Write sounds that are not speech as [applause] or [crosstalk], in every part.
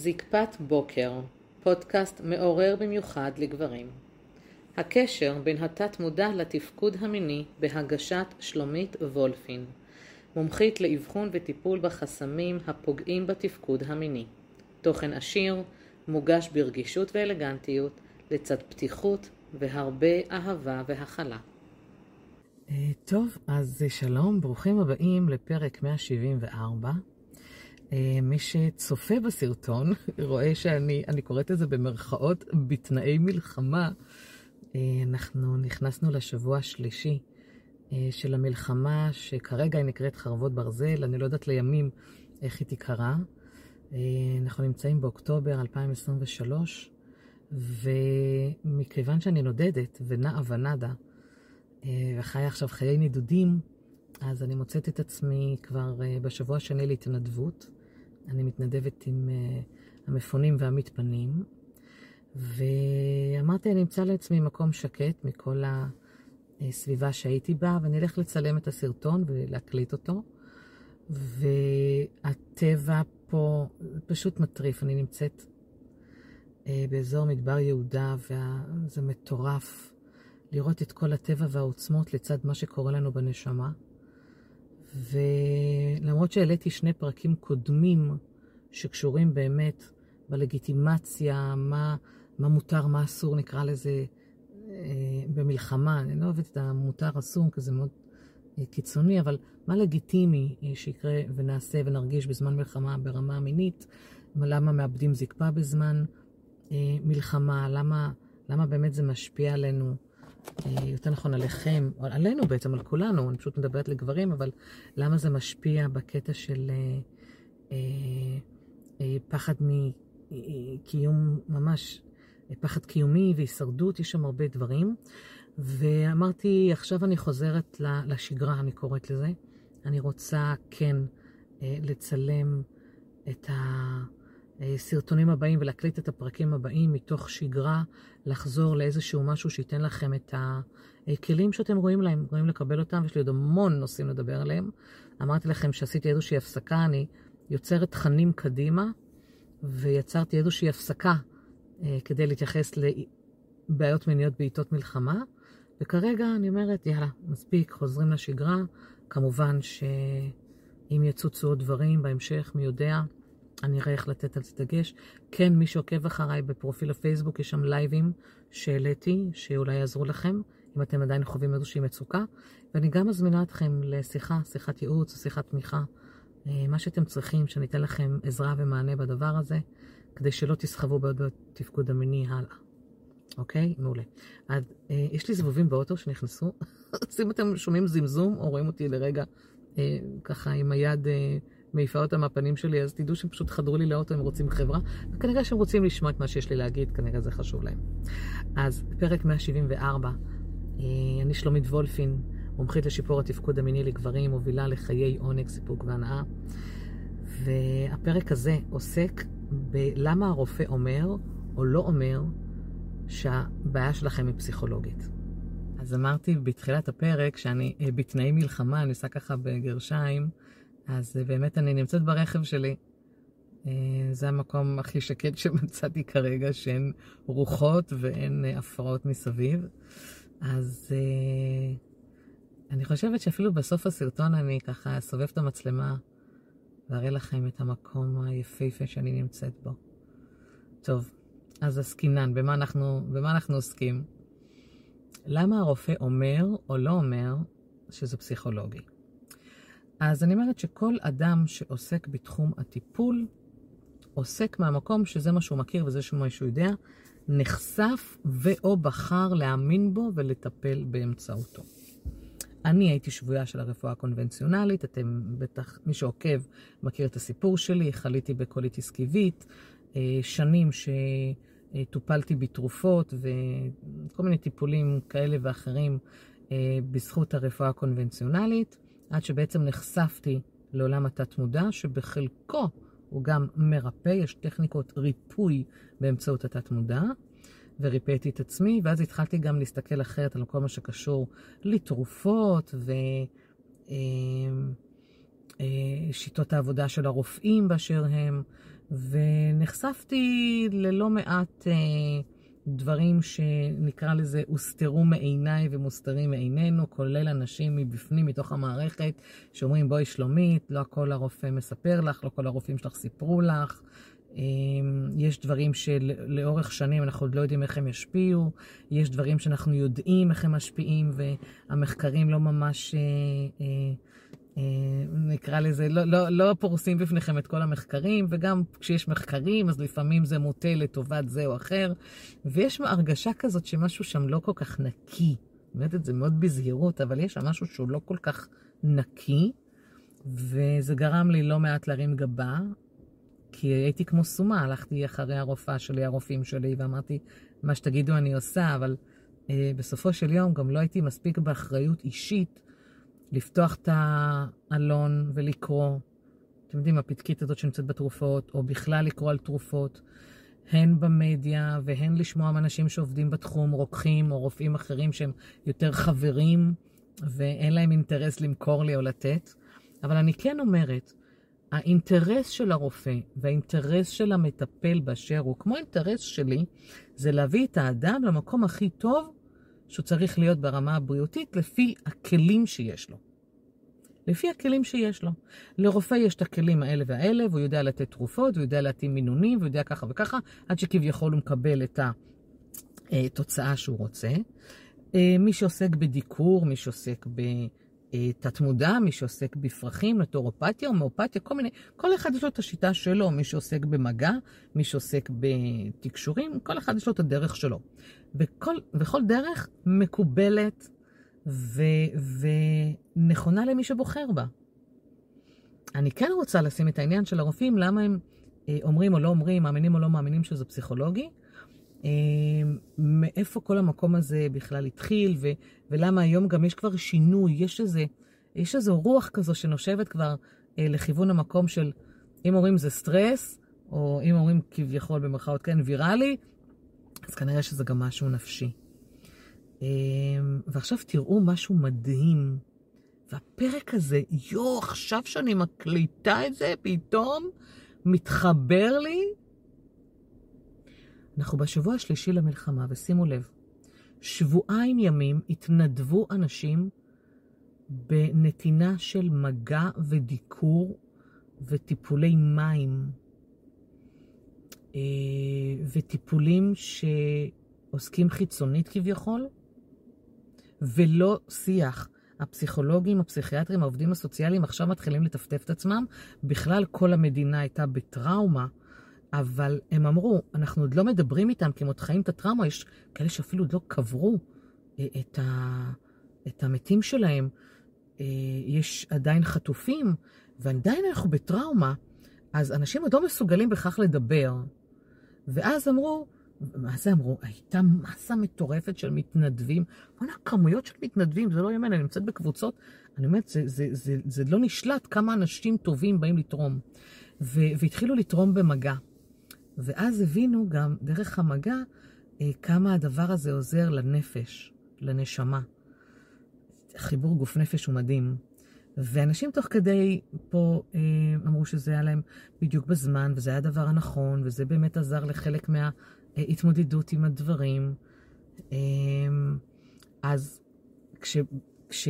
זקפת בוקר, פודקאסט מעורר במיוחד לגברים. הקשר בין התת-מודע לתפקוד המיני בהגשת שלומית וולפין, מומחית לאבחון וטיפול בחסמים הפוגעים בתפקוד המיני. תוכן עשיר, מוגש ברגישות ואלגנטיות, לצד פתיחות והרבה אהבה והכלה. אה, טוב, אז שלום, ברוכים הבאים לפרק 174. אה, מי שצופה בסרטון [laughs] רואה שאני, אני קוראת את זה במרכאות, בתנאי מלחמה. אה, אנחנו נכנסנו לשבוע השלישי אה, של המלחמה, שכרגע היא נקראת חרבות ברזל, אני לא יודעת לימים איך היא תיקרא. אנחנו נמצאים באוקטובר 2023, ומכיוון שאני נודדת ונעה ונדה, וחיה עכשיו חיי נדודים, אז אני מוצאת את עצמי כבר בשבוע השני להתנדבות. אני מתנדבת עם uh, המפונים והמתפנים, ואמרתי, אני אמצא לעצמי מקום שקט מכל הסביבה שהייתי בה, ואני אלך לצלם את הסרטון ולהקליט אותו. והטבע פה פשוט מטריף. אני נמצאת uh, באזור מדבר יהודה, וזה מטורף לראות את כל הטבע והעוצמות לצד מה שקורה לנו בנשמה. ולמרות שהעליתי שני פרקים קודמים שקשורים באמת בלגיטימציה, מה, מה מותר, מה אסור, נקרא לזה, אה, במלחמה. אני לא אוהבת את המותר אסור, כי זה מאוד אה, קיצוני, אבל מה לגיטימי אה, שיקרה ונעשה ונרגיש בזמן מלחמה ברמה המינית? למה מאבדים זקפה בזמן מלחמה? למה, למה באמת זה משפיע עלינו? אה, יותר נכון עליכם, או עלינו בעצם, על כולנו, אני פשוט מדברת לגברים, אבל למה זה משפיע בקטע של אה, אה, פחד מקיום ממש, פחד קיומי והישרדות, יש שם הרבה דברים. ואמרתי, עכשיו אני חוזרת לשגרה, אני קוראת לזה. אני רוצה כן לצלם את ה... הסרטונים הבאים ולהקליט את הפרקים הבאים מתוך שגרה, לחזור לאיזשהו משהו שייתן לכם את הכלים שאתם רואים להם, רואים לקבל אותם, יש לי עוד המון נושאים לדבר עליהם. אמרתי לכם שעשיתי איזושהי הפסקה, אני יוצרת תכנים קדימה, ויצרתי איזושהי הפסקה אה, כדי להתייחס לבעיות מיניות בעיתות מלחמה, וכרגע אני אומרת, יאללה, מספיק, חוזרים לשגרה. כמובן שאם יצוצו עוד דברים בהמשך, מי יודע. אני אראה איך לתת על זה דגש. כן, מי שעוקב אחריי בפרופיל הפייסבוק, יש שם לייבים שהעליתי, שאולי יעזרו לכם, אם אתם עדיין חווים איזושהי מצוקה. ואני גם מזמינה אתכם לשיחה, שיחת ייעוץ שיחת תמיכה. אה, מה שאתם צריכים, שאני אתן לכם עזרה ומענה בדבר הזה, כדי שלא תסחבו בעוד בתפקוד המיני הלאה. אוקיי? מעולה. אז אה, יש לי זבובים באוטו שנכנסו, [laughs] אז אם אתם שומעים זמזום או רואים אותי לרגע אה, ככה עם היד... אה, מעיפה אותם מהפנים שלי, אז תדעו שהם פשוט חדרו לי לאוטו, הם רוצים חברה, וכנראה שהם רוצים לשמוע את מה שיש לי להגיד, כנראה זה חשוב להם. אז פרק 174, אה, אני שלומית וולפין, מומחית לשיפור התפקוד המיני לגברים, מובילה לחיי עונג, סיפוק והנאה. והפרק הזה עוסק בלמה הרופא אומר או לא אומר שהבעיה שלכם היא פסיכולוגית. אז אמרתי בתחילת הפרק שאני אה, בתנאי מלחמה, אני עושה ככה בגרשיים, אז אה, באמת אני נמצאת ברכב שלי. אה, זה המקום הכי שקט [laughs] שמצאתי כרגע, שאין רוחות ואין אה, הפרעות מסביב. אז אני חושבת שאפילו בסוף הסרטון אני ככה אסובב את המצלמה ואראה לכם את המקום היפהפה שאני נמצאת בו. טוב, אז עסקינן, במה אנחנו, במה אנחנו עוסקים? למה הרופא אומר או לא אומר שזה פסיכולוגי? אז אני אומרת שכל אדם שעוסק בתחום הטיפול, עוסק מהמקום שזה מה שהוא מכיר וזה מה שהוא יודע, נחשף ו/או בחר להאמין בו ולטפל באמצעותו. אני הייתי שבויה של הרפואה הקונבנציונלית, אתם בטח, מי שעוקב מכיר את הסיפור שלי, חליתי בקוליטיס קיבית, אה, שנים שטופלתי בתרופות וכל מיני טיפולים כאלה ואחרים אה, בזכות הרפואה הקונבנציונלית. עד שבעצם נחשפתי לעולם התת-מודע, שבחלקו הוא גם מרפא, יש טכניקות ריפוי באמצעות התת-מודע, וריפאתי את עצמי, ואז התחלתי גם להסתכל אחרת על כל מה שקשור לתרופות ושיטות אה, אה, העבודה של הרופאים באשר הם, ונחשפתי ללא מעט אה, דברים שנקרא לזה הוסתרו מעיניי ומוסתרים מעינינו, כולל אנשים מבפנים, מתוך המערכת, שאומרים בואי שלומית, לא הכל הרופא מספר לך, לא כל הרופאים שלך סיפרו לך. אה, יש דברים שלאורך שנים אנחנו עוד לא יודעים איך הם ישפיעו, יש דברים שאנחנו יודעים איך הם משפיעים והמחקרים לא ממש אה, אה, נקרא לזה, לא, לא, לא פורסים בפניכם את כל המחקרים, וגם כשיש מחקרים, אז לפעמים זה מוטה לטובת זה או אחר, ויש הרגשה כזאת שמשהו שם לא כל כך נקי. אומרת את זה מאוד בזהירות, אבל יש שם משהו שהוא לא כל כך נקי, וזה גרם לי לא מעט להרים גבה, כי הייתי כמו סומה, הלכתי אחרי הרופאה שלי, הרופאים שלי, ואמרתי, מה שתגידו אני עושה, אבל אה, בסופו של יום גם לא הייתי מספיק באחריות אישית. לפתוח את העלון ולקרוא. אתם יודעים, הפתקית הזאת שנמצאת בתרופות, או בכלל לקרוא על תרופות, הן במדיה והן לשמוע מאנשים שעובדים בתחום, רוקחים או רופאים אחרים שהם יותר חברים ואין להם אינטרס למכור לי או לתת. אבל אני כן אומרת, האינטרס של הרופא והאינטרס של המטפל באשר הוא, כמו האינטרס שלי, זה להביא את האדם למקום הכי טוב שהוא צריך להיות ברמה הבריאותית לפי הכלים שיש לו. לפי הכלים שיש לו. לרופא יש את הכלים האלה והאלה, והוא יודע לתת תרופות, והוא יודע להתאים מינונים, והוא יודע ככה וככה, עד שכביכול הוא מקבל את התוצאה שהוא רוצה. אה, מי שעוסק בדיקור, מי שעוסק בתת מודע, מי שעוסק בפרחים, נטורופתיה, הומאופתיה, כל מיני, כל אחד יש לו את השיטה שלו, מי שעוסק במגע, מי שעוסק בתקשורים, כל אחד יש לו את הדרך שלו. וכל, וכל דרך מקובלת ו, ונכונה למי שבוחר בה. אני כן רוצה לשים את העניין של הרופאים, למה הם אה, אומרים או לא אומרים, מאמינים או לא מאמינים שזה פסיכולוגי. אה, מאיפה כל המקום הזה בכלל התחיל, ו, ולמה היום גם יש כבר שינוי, יש איזה, יש איזו רוח כזו שנושבת כבר אה, לכיוון המקום של, אם אומרים זה סטרס, או אם אומרים כביכול במרכאות כן ויראלי, אז כנראה שזה גם משהו נפשי. אמ, ועכשיו תראו משהו מדהים. והפרק הזה, יואו, עכשיו שאני מקליטה את זה, פתאום מתחבר לי. אנחנו בשבוע השלישי למלחמה, ושימו לב, שבועיים ימים התנדבו אנשים בנתינה של מגע ודיקור וטיפולי מים. אה, וטיפולים שעוסקים חיצונית כביכול, ולא שיח. הפסיכולוגים, הפסיכיאטרים, העובדים הסוציאליים עכשיו מתחילים לטפטף את עצמם. בכלל כל המדינה הייתה בטראומה, אבל הם אמרו, אנחנו עוד לא מדברים איתם כי הם עוד חיים את הטראומה, יש כאלה שאפילו עוד לא קברו אה, את, ה... את המתים שלהם. אה, יש עדיין חטופים, ועדיין אנחנו בטראומה, אז אנשים עוד לא מסוגלים בכך לדבר. ואז אמרו, מה זה אמרו? הייתה מסה מטורפת של מתנדבים. בוא'נה, כמויות של מתנדבים, זה לא יאמן, אני נמצאת בקבוצות, אני אומרת, זה, זה, זה, זה לא נשלט כמה אנשים טובים באים לתרום. ו, והתחילו לתרום במגע. ואז הבינו גם, דרך המגע, אה, כמה הדבר הזה עוזר לנפש, לנשמה. חיבור גוף נפש הוא מדהים. ואנשים תוך כדי פה אה, אמרו שזה היה להם בדיוק בזמן, וזה היה הדבר הנכון, וזה באמת עזר לחלק מההתמודדות עם הדברים. אה, אז כש... כש...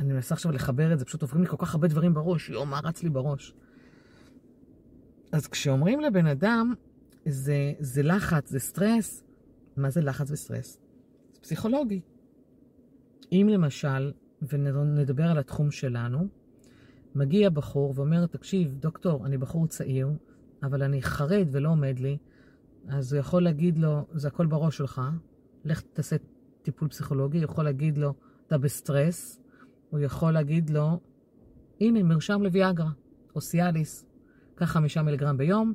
אני מנסה עכשיו לחבר את זה, פשוט עוברים לי כל כך הרבה דברים בראש, יואו, מה רץ לי בראש? אז כשאומרים לבן אדם, זה, זה לחץ, זה סטרס, מה זה לחץ וסטרס? זה פסיכולוגי. אם למשל ונדבר על התחום שלנו, מגיע בחור ואומר, תקשיב, דוקטור, אני בחור צעיר, אבל אני חרד ולא עומד לי, אז הוא יכול להגיד לו, זה הכל בראש שלך, לך תעשה טיפול פסיכולוגי, הוא יכול להגיד לו, אתה בסטרס, הוא יכול להגיד לו, הנה, מרשם לוויאגרה, או סיאליס, קח חמישה מיליגרם ביום,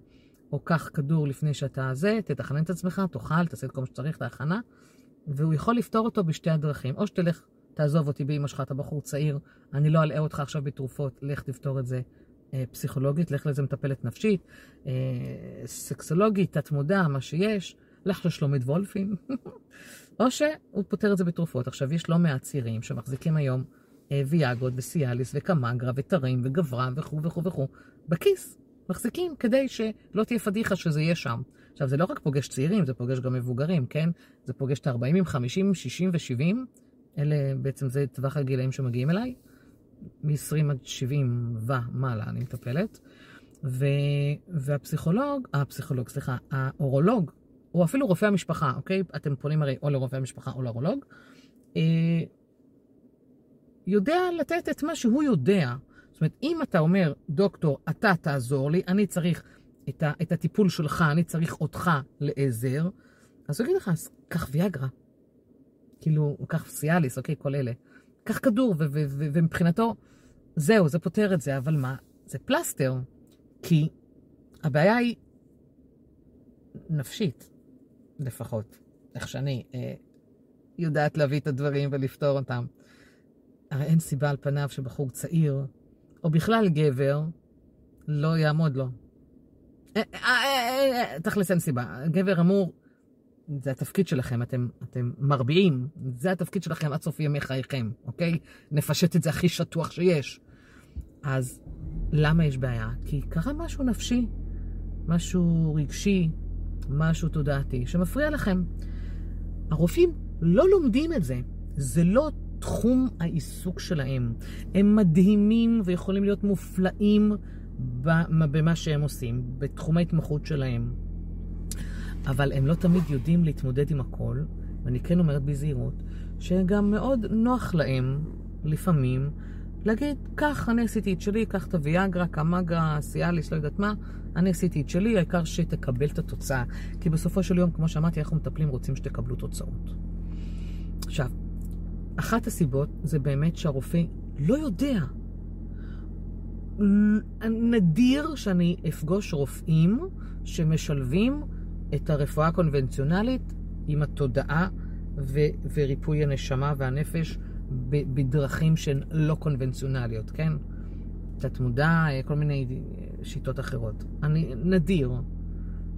או קח כדור לפני שאתה זה, תתכנן את עצמך, תאכל, תעשה את כל מה שצריך, את ההכנה, והוא יכול לפתור אותו בשתי הדרכים, או שתלך תעזוב אותי באמא שלך, אתה בחור צעיר, אני לא אלאה אותך עכשיו בתרופות, לך תפתור את זה אה, פסיכולוגית, לך לזה מטפלת נפשית, אה, סקסולוגית, תת-מודע, מה שיש, לך לשלומית וולפין, [laughs] או שהוא פותר את זה בתרופות. עכשיו, יש לא מעט צעירים שמחזיקים היום אה, ויאגות וסיאליס וקמגרה ותרים וגברם וכו' וכו' וכו' בכיס, מחזיקים כדי שלא תהיה פדיחה שזה יהיה שם. עכשיו, זה לא רק פוגש צעירים, זה פוגש גם מבוגרים, כן? זה פוגש את ה-40, 50, 60 ו-70. אלה, בעצם זה טווח הגילאים שמגיעים אליי. מ-20 עד 70 ומעלה אני מטפלת. ו... והפסיכולוג, הפסיכולוג, סליחה, האורולוג, או אפילו רופא המשפחה, אוקיי? אתם פונים הרי או לרופא המשפחה או לאורולוג. אה, יודע לתת את מה שהוא יודע. זאת אומרת, אם אתה אומר, דוקטור, אתה תעזור לי, אני צריך את, ה, את הטיפול שלך, אני צריך אותך לעזר, אז הוא יגיד לך, אז קח ויאגרה. כאילו, קח סיאליס, אוקיי, כל אלה. קח כדור, ו- ו- ו- ומבחינתו, זהו, זה פותר את זה, אבל מה? זה פלסטר. כי הבעיה היא נפשית, לפחות, איך שאני אה, יודעת להביא את הדברים ולפתור אותם. הרי אין סיבה על פניו שבחור צעיר, או בכלל גבר, לא יעמוד לו. אה, אה, אה, תכלס אין סיבה. גבר אמור, זה התפקיד שלכם, אתם, אתם מרביעים, זה התפקיד שלכם עד סוף ימי חייכם, אוקיי? נפשט את זה הכי שטוח שיש. אז למה יש בעיה? כי קרה משהו נפשי, משהו רגשי, משהו תודעתי, שמפריע לכם. הרופאים לא לומדים את זה. זה לא תחום העיסוק שלהם. הם מדהימים ויכולים להיות מופלאים במה שהם עושים, בתחום ההתמחות שלהם. אבל הם לא תמיד יודעים להתמודד עם הכל, ואני כן אומרת בזהירות, שגם מאוד נוח להם, לפעמים, להגיד, קח, אני עשיתי את שלי, קח את הוויאגרה, קמאגרה, סיאליס, לא יודעת מה, אני עשיתי את שלי, העיקר שתקבל את התוצאה. כי בסופו של יום, כמו שאמרתי, אנחנו מטפלים רוצים שתקבלו תוצאות. עכשיו, אחת הסיבות זה באמת שהרופא לא יודע. נדיר שאני אפגוש רופאים שמשלבים את הרפואה הקונבנציונלית עם התודעה ו- וריפוי הנשמה והנפש בדרכים שהן לא קונבנציונליות, כן? תת מודע, כל מיני שיטות אחרות. אני נדיר.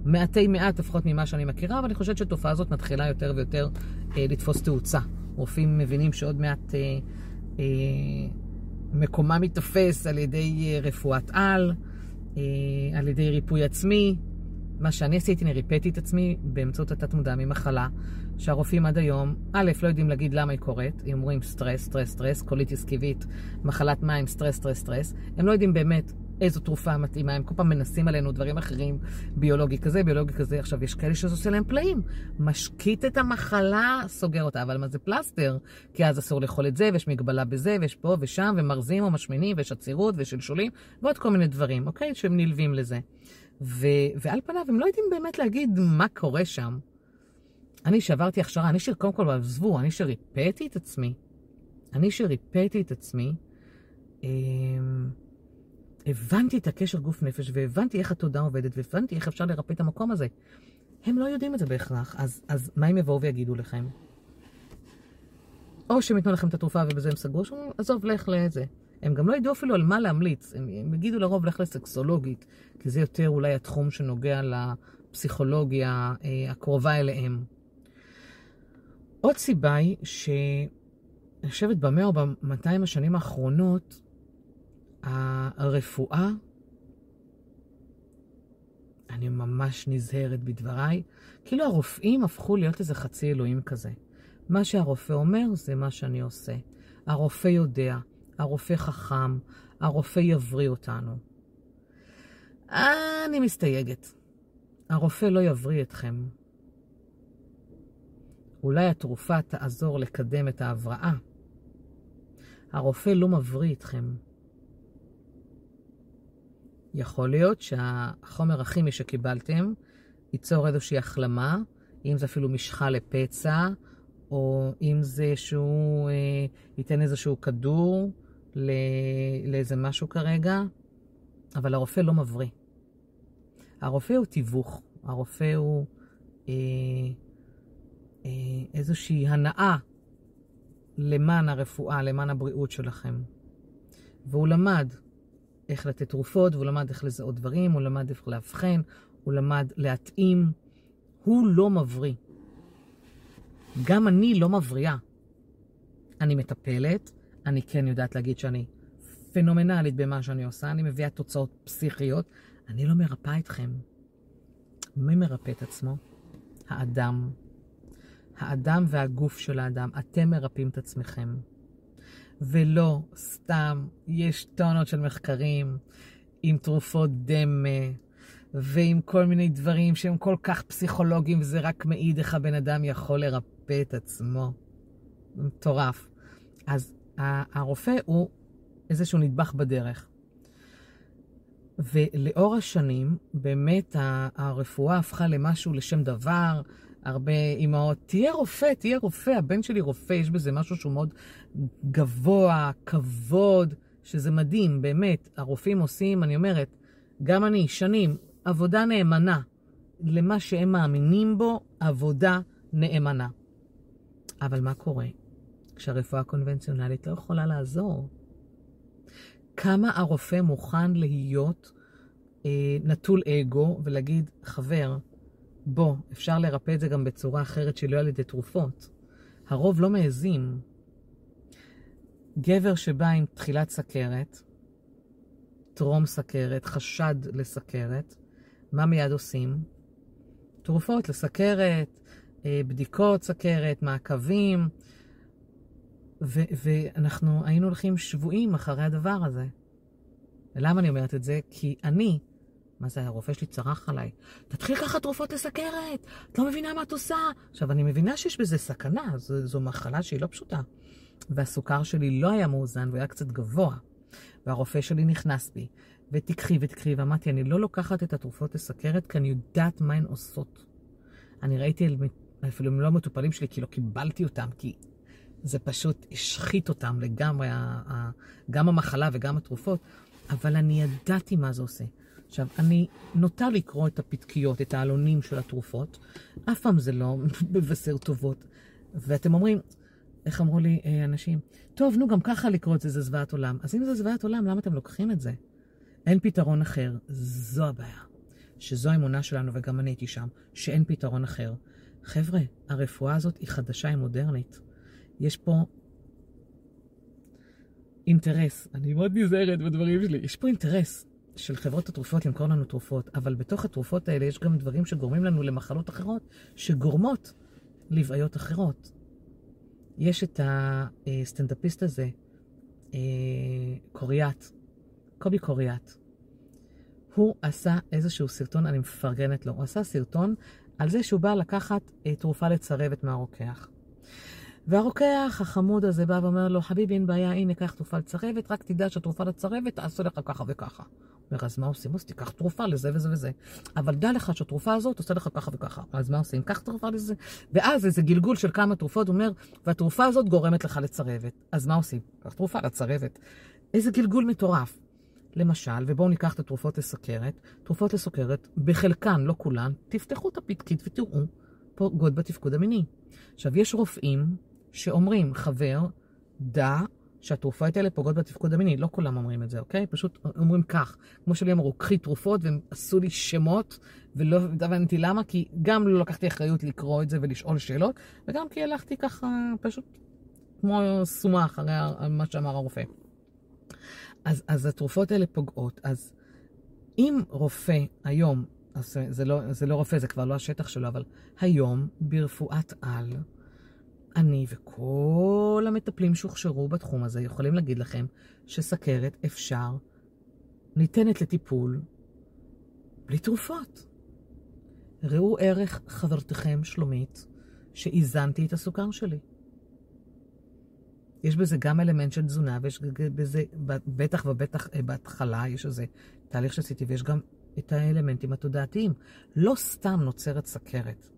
מעטי מעט לפחות ממה שאני מכירה, אבל אני חושבת שהתופעה הזאת מתחילה יותר ויותר אה, לתפוס תאוצה. רופאים מבינים שעוד מעט אה, אה, מקומם ייתפס על ידי אה, רפואת על, אה, על ידי ריפוי עצמי. מה שאני עשיתי, אני ריפאתי את עצמי באמצעות התת-מודע ממחלה, שהרופאים עד היום, א', לא יודעים להגיד למה היא קורית, הם אומרים סטרס, סטרס, סטרס, קוליטיס כיבית, מחלת מים, סטרס, סטרס, סטרס. הם לא יודעים באמת איזו תרופה מתאימה, הם כל פעם מנסים עלינו דברים אחרים, ביולוגי כזה, ביולוגי כזה. עכשיו, יש כאלה שזה עושה להם פלאים. משקיט את המחלה, סוגר אותה, אבל מה זה פלסטר? כי אז אסור לאכול את זה, ויש מגבלה בזה, ויש פה ושם, ומרזים או משמינים, ויש עצירות ושלשולים, ועוד כל מיני דברים, אוקיי? שהם נלווים לזה. ו- ועל פניו הם לא יודעים באמת להגיד מה קורה שם. אני שעברתי הכשרה, אני שקודם כל, עזבו, אני שריפאתי את עצמי, אני שריפאתי את עצמי, אה, הבנתי את הקשר גוף נפש, והבנתי איך התודעה עובדת, והבנתי איך אפשר לרפא את המקום הזה. הם לא יודעים את זה בהכרח, אז, אז מה הם יבואו ויגידו לכם? או שהם ייתנו לכם את התרופה ובזה הם סגרו, שאומרים, עזוב, לך לזה. הם גם לא ידעו אפילו על מה להמליץ, הם, הם יגידו לרוב, לך לסקסולוגית, כי זה יותר אולי התחום שנוגע לפסיכולוגיה אה, הקרובה אליהם. עוד סיבה היא שאני חושבת במאה או במאתיים השנים האחרונות, הרפואה, אני ממש נזהרת בדבריי, כאילו הרופאים הפכו להיות איזה חצי אלוהים כזה. מה שהרופא אומר זה מה שאני עושה. הרופא יודע, הרופא חכם, הרופא יבריא אותנו. אני מסתייגת. הרופא לא יבריא אתכם. אולי התרופה תעזור לקדם את ההבראה. הרופא לא מבריא אתכם. יכול להיות שהחומר הכימי שקיבלתם ייצור איזושהי החלמה, אם זה אפילו משחה לפצע, או אם זה שהוא אה, ייתן איזשהו כדור לא, לאיזה משהו כרגע, אבל הרופא לא מבריא. הרופא הוא תיווך, הרופא הוא אה, אה, איזושהי הנאה למען הרפואה, למען הבריאות שלכם. והוא למד איך לתת תרופות, והוא למד איך לזהות דברים, הוא למד איך לאבחן, הוא למד להתאים. הוא לא מבריא. גם אני לא מבריאה. אני מטפלת, אני כן יודעת להגיד שאני פנומנלית במה שאני עושה, אני מביאה תוצאות פסיכיות, אני לא מרפאה אתכם. מי מרפא את עצמו? האדם. האדם והגוף של האדם. אתם מרפאים את עצמכם. ולא סתם, יש טונות של מחקרים עם תרופות דמה ועם כל מיני דברים שהם כל כך פסיכולוגיים, וזה רק מעיד איך הבן אדם יכול לרפא את עצמו. מטורף. אז הרופא הוא איזשהו נדבך בדרך. ולאור השנים, באמת הרפואה הפכה למשהו לשם דבר. הרבה אימהות, תהיה רופא, תהיה רופא, הבן שלי רופא, יש בזה משהו שהוא מאוד גבוה, כבוד, שזה מדהים, באמת. הרופאים עושים, אני אומרת, גם אני, שנים, עבודה נאמנה למה שהם מאמינים בו, עבודה נאמנה. אבל מה קורה כשהרפואה הקונבנציונלית לא יכולה לעזור? כמה הרופא מוכן להיות אה, נטול אגו ולהגיד, חבר, בוא, אפשר לרפא את זה גם בצורה אחרת שלא על ידי תרופות. הרוב לא מעזים. גבר שבא עם תחילת סכרת, טרום סכרת, חשד לסכרת, מה מיד עושים? תרופות לסכרת, אה, בדיקות סכרת, מעקבים, ו- ואנחנו היינו הולכים שבויים אחרי הדבר הזה. ולמה אני אומרת את זה? כי אני, מה זה, הרופא שלי צרח עליי, תתחיל לקחת תרופות לסכרת, את לא מבינה מה את עושה. עכשיו, אני מבינה שיש בזה סכנה, זו, זו מחלה שהיא לא פשוטה. והסוכר שלי לא היה מאוזן והוא היה קצת גבוה. והרופא שלי נכנס בי, ותקחי ותקחי, ואמרתי, אני לא לוקחת את התרופות לסכרת, כי אני יודעת מה הן עושות. אני ראיתי, אפילו הם לא מטופלים שלי, כי לא קיבלתי אותם, כי זה פשוט השחית אותם לגמרי, גם המחלה וגם התרופות, אבל אני ידעתי מה זה עושה. עכשיו, אני נוטה לקרוא את הפתקיות, את העלונים של התרופות, אף פעם זה לא [laughs] מבשר טובות. ואתם אומרים, איך אמרו לי אה, אנשים? טוב, נו, גם ככה לקרוא את זה, זה זוועת עולם. אז אם זה זוועת עולם, למה אתם לוקחים את זה? אין פתרון אחר. זו הבעיה. שזו האמונה שלנו, וגם אני הייתי שם, שאין פתרון אחר. חבר'ה, הרפואה הזאת היא חדשה, היא מודרנית. יש פה אינטרס, אני מאוד נזהרת בדברים שלי, יש פה אינטרס של חברות התרופות למכור לנו תרופות, אבל בתוך התרופות האלה יש גם דברים שגורמים לנו למחלות אחרות, שגורמות לבעיות אחרות. יש את הסטנדאפיסט הזה, אה, קוריאט, קובי קוריאט. הוא עשה איזשהו סרטון, אני מפרגנת לו, הוא עשה סרטון על זה שהוא בא לקחת אה, תרופה לצרבת מהרוקח. והרוקח החמוד הזה בא ואומר לו, חביבי, אין בעיה, הנה, קח תרופה לצרבת, רק תדע שהתרופה לצרבת תעשה לך ככה וככה. אומר, אז מה עושים? אז תיקח תרופה לזה וזה וזה. אבל דע לך שהתרופה הזאת עושה לך ככה וככה. אז מה עושים? קח תרופה לזה. ואז איזה גלגול של כמה תרופות, אומר, והתרופה הזאת גורמת לך לצרבת. אז מה עושים? קח תרופה לצרבת. איזה גלגול מטורף. למשל, ובואו ניקח את התרופות לסוכרת, תרופות לסוכרת, בחלקן, לא כולן, תפתחו את הפתקית ותראו פוגעות בתפקוד המיני. עכשיו, יש רופאים שאומרים, חבר, דע שהתרופות האלה פוגעות בתפקוד המיני. לא כולם אומרים את זה, אוקיי? פשוט אומרים כך. כמו שלי אמרו, קחי תרופות, והם עשו לי שמות, ולא הבנתי למה, כי גם לא לקחתי אחריות לקרוא את זה ולשאול שאלות, וגם כי הלכתי ככה, פשוט כמו סומה אחרי מה שאמר הרופא. אז, אז התרופות האלה פוגעות. אז אם רופא היום, זה לא, זה לא רופא, זה כבר לא השטח שלו, אבל היום ברפואת על, אני וכל המטפלים שהוכשרו בתחום הזה יכולים להגיד לכם שסכרת אפשר, ניתנת לטיפול בלי תרופות. ראו ערך חברתכם שלומית, שאיזנתי את הסוכר שלי. יש בזה גם אלמנט של תזונה, ויש בזה, בטח ובטח אה, בהתחלה, יש איזה תהליך שעשיתי, ויש גם את האלמנטים התודעתיים. לא סתם נוצרת סכרת.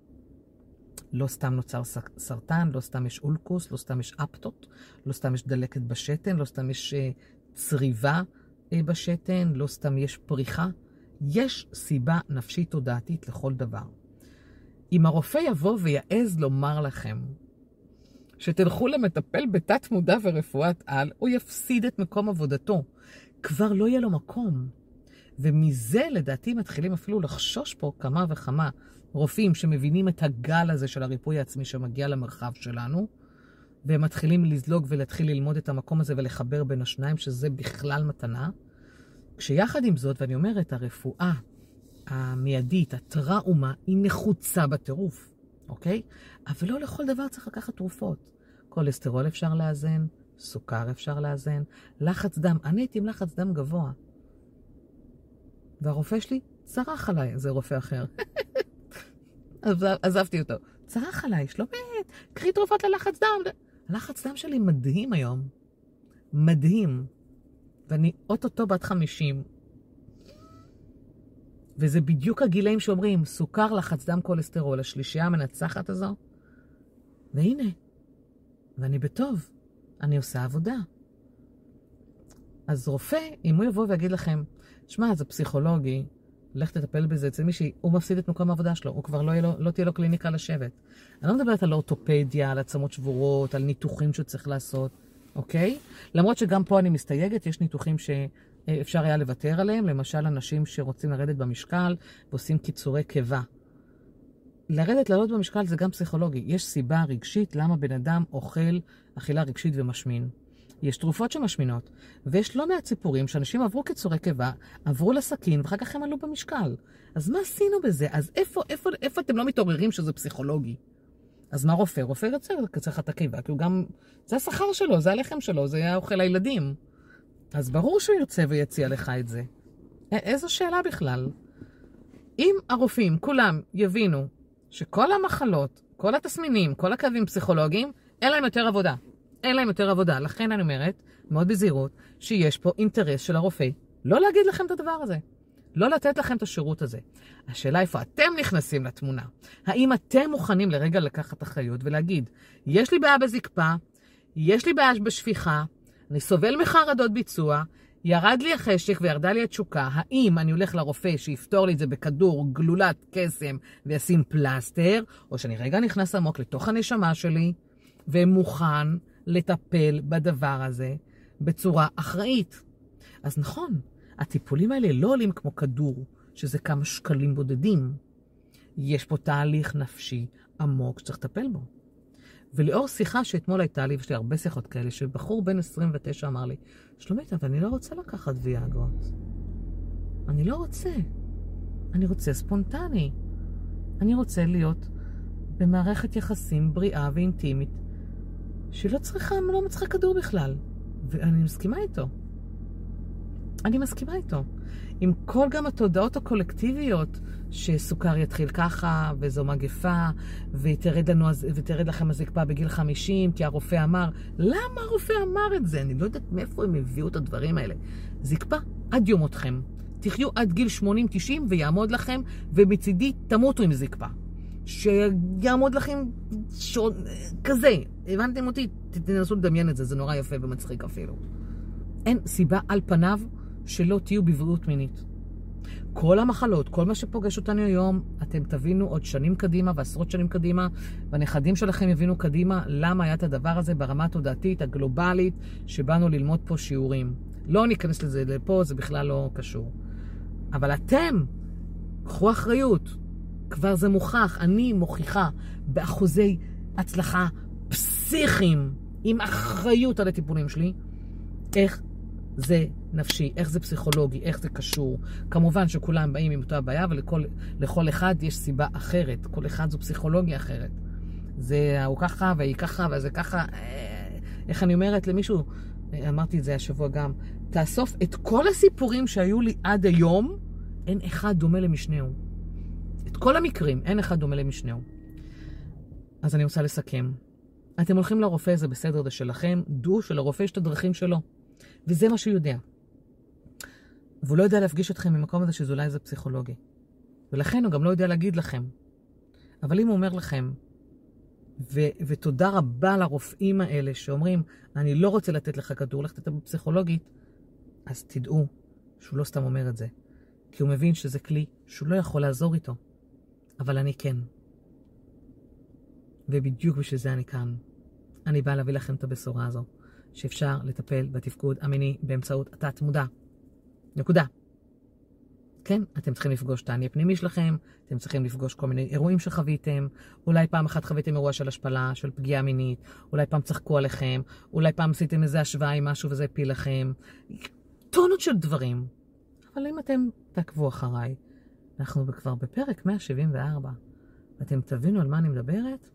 לא סתם נוצר סרטן, לא סתם יש אולקוס, לא סתם יש אפטות, לא סתם יש דלקת בשתן, לא סתם יש uh, צריבה uh, בשתן, לא סתם יש פריחה. יש סיבה נפשית תודעתית לכל דבר. אם הרופא יבוא ויעז לומר לכם שתלכו למטפל בתת מודע ורפואת על, הוא יפסיד את מקום עבודתו. כבר לא יהיה לו מקום. ומזה לדעתי מתחילים אפילו לחשוש פה כמה וכמה רופאים שמבינים את הגל הזה של הריפוי העצמי שמגיע למרחב שלנו, והם מתחילים לזלוג ולהתחיל ללמוד את המקום הזה ולחבר בין השניים, שזה בכלל מתנה. כשיחד עם זאת, ואני אומרת, הרפואה המיידית, הטראומה, היא נחוצה בטירוף, אוקיי? אבל לא לכל דבר צריך לקחת תרופות. כולסטרול אפשר לאזן, סוכר אפשר לאזן, לחץ דם. אני הייתי עם לחץ דם גבוה. והרופא שלי צרח עליי, זה רופא אחר. [laughs] עזבתי אותו. צרח עליי, שלומית, קחי תרופות ללחץ דם. הלחץ דם שלי מדהים היום. מדהים. ואני אוטוטו בת חמישים. וזה בדיוק הגילאים שאומרים, סוכר, לחץ דם, כולסטרול, השלישייה המנצחת הזו. והנה, ואני בטוב, אני עושה עבודה. אז רופא, אם הוא יבוא ויגיד לכם, שמע, זה פסיכולוגי, לך תטפל בזה אצל מישהי, הוא מפסיד את מקום העבודה שלו, הוא כבר לא, לו, לא תהיה לו קליניקה לשבת. אני לא מדברת על אורתופדיה, על עצמות שבורות, על ניתוחים שהוא צריך לעשות, אוקיי? למרות שגם פה אני מסתייגת, יש ניתוחים שאפשר היה לוותר עליהם, למשל אנשים שרוצים לרדת במשקל ועושים קיצורי קיבה. לרדת, לעלות במשקל זה גם פסיכולוגי. יש סיבה רגשית למה בן אדם אוכל אכילה רגשית ומשמין. יש תרופות שמשמינות, ויש לא מעט סיפורים שאנשים עברו קיצורי קיבה, עברו לסכין, ואחר כך הם עלו במשקל. אז מה עשינו בזה? אז איפה, איפה, איפה אתם לא מתעוררים שזה פסיכולוגי? אז מה רופא? רופא יוצא לקצר לך את הקיבה, כי הוא גם... זה השכר שלו, זה הלחם שלו, זה היה אוכל הילדים. אז ברור שהוא ירצה ויציע לך את זה. איזו שאלה בכלל? אם הרופאים, כולם, יבינו שכל המחלות, כל התסמינים, כל הקווים פסיכולוגיים, אין להם יותר עבודה. אין להם יותר עבודה. לכן אני אומרת, מאוד בזהירות, שיש פה אינטרס של הרופא לא להגיד לכם את הדבר הזה. לא לתת לכם את השירות הזה. השאלה איפה אתם נכנסים לתמונה. האם אתם מוכנים לרגע לקחת אחריות ולהגיד, יש לי בעיה בזקפה, יש לי בעיה בשפיכה, אני סובל מחרדות ביצוע, ירד לי החשק וירדה לי התשוקה, האם אני הולך לרופא שיפתור לי את זה בכדור גלולת קסם וישים פלסטר, או שאני רגע נכנס עמוק לתוך הנשמה שלי ומוכן לטפל בדבר הזה בצורה אחראית. אז נכון, הטיפולים האלה לא עולים כמו כדור, שזה כמה שקלים בודדים. יש פה תהליך נפשי עמוק שצריך לטפל בו. ולאור שיחה שאתמול הייתה לי, ויש לי הרבה שיחות כאלה, שבחור בן 29 אמר לי, שלומית, אבל אני לא רוצה לקחת ויאגרות. אני לא רוצה. אני רוצה ספונטני. אני רוצה להיות במערכת יחסים בריאה ואינטימית, שלא צריכה, לא מצריכה כדור בכלל. ואני מסכימה איתו. אני מסכימה איתו. עם כל גם התודעות הקולקטיביות, שסוכר יתחיל ככה, וזו מגפה, ותרד, לנו, ותרד לכם הזקפה בגיל 50, כי הרופא אמר, למה הרופא אמר את זה? אני לא יודעת מאיפה הם הביאו את הדברים האלה. זקפה עד יום מותכם. תחיו עד גיל 80-90 ויעמוד לכם, ומצידי תמותו עם זקפה. שיעמוד לכם שוד, כזה. הבנתם אותי? תנסו לדמיין את זה, זה נורא יפה ומצחיק אפילו. אין סיבה על פניו שלא תהיו בבריאות מינית. כל המחלות, כל מה שפוגש אותנו היום, אתם תבינו עוד שנים קדימה ועשרות שנים קדימה, והנכדים שלכם יבינו קדימה למה היה את הדבר הזה ברמה התודעתית, הגלובלית, שבאנו ללמוד פה שיעורים. לא ניכנס לזה לפה, זה בכלל לא קשור. אבל אתם, קחו אחריות. כבר זה מוכח, אני מוכיחה באחוזי הצלחה פסיכיים, עם אחריות על הטיפולים שלי, איך זה נפשי, איך זה פסיכולוגי, איך זה קשור. כמובן שכולם באים עם אותה בעיה, ולכל אחד יש סיבה אחרת. כל אחד זו פסיכולוגיה אחרת. זה הוא ככה, והיא ככה, וזה ככה. אה, איך אני אומרת למישהו, אמרתי את זה השבוע גם, תאסוף את כל הסיפורים שהיו לי עד היום, אין אחד דומה למשנהו. את כל המקרים, אין אחד דומה למשנהו. אז אני רוצה לסכם. אתם הולכים לרופא, זה בסדר, זה שלכם. דעו שלרופא יש את הדרכים שלו. וזה מה שהוא יודע. והוא לא יודע להפגיש אתכם ממקום הזה שזה אולי זה פסיכולוגי. ולכן הוא גם לא יודע להגיד לכם. אבל אם הוא אומר לכם, ו- ותודה רבה לרופאים האלה שאומרים, אני לא רוצה לתת לך כדור, לך תטפל פסיכולוגית, אז תדעו שהוא לא סתם אומר את זה. כי הוא מבין שזה כלי שהוא לא יכול לעזור איתו. אבל אני כן. ובדיוק בשביל זה אני כאן. אני באה להביא לכם את הבשורה הזו. שאפשר לטפל בתפקוד המיני באמצעות התת-מודע. נקודה. כן, אתם צריכים לפגוש את האני הפנימי שלכם, אתם צריכים לפגוש כל מיני אירועים שחוויתם, אולי פעם אחת חוויתם אירוע של השפלה, של פגיעה מינית, אולי פעם צחקו עליכם, אולי פעם עשיתם איזה השוואה עם משהו וזה הפיל לכם. טונות של דברים. אבל אם אתם תעקבו אחריי, אנחנו כבר בפרק 174, ואתם תבינו על מה אני מדברת,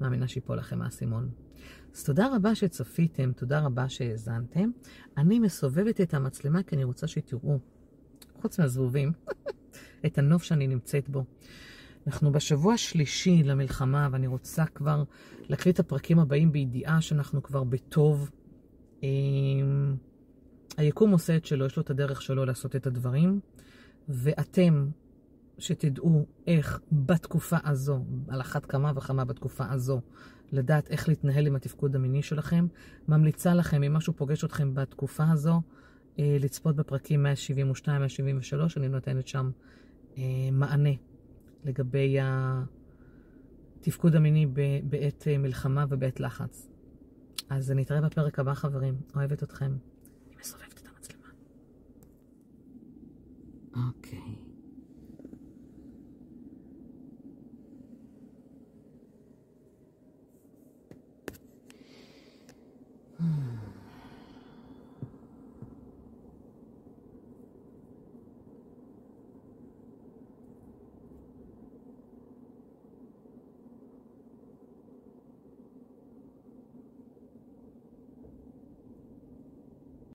מאמינה שיפול לכם האסימון. אז תודה רבה שצפיתם, תודה רבה שהאזנתם. אני מסובבת את המצלמה כי אני רוצה שתראו, חוץ מהזבובים, [laughs] את הנוף שאני נמצאת בו. אנחנו בשבוע השלישי למלחמה, ואני רוצה כבר להקריא את הפרקים הבאים בידיעה שאנחנו כבר בטוב. אמ, היקום עושה את שלו, יש לו את הדרך שלו לעשות את הדברים, ואתם, שתדעו איך בתקופה הזו, על אחת כמה וכמה בתקופה הזו, לדעת איך להתנהל עם התפקוד המיני שלכם, ממליצה לכם, אם משהו פוגש אתכם בתקופה הזו, אה, לצפות בפרקים 172-173, אני נותנת שם אה, מענה לגבי התפקוד המיני בעת אה, מלחמה ובעת לחץ. אז נתראה בפרק הבא, חברים. אוהבת אתכם. אני מסובבת Okay. Hmm.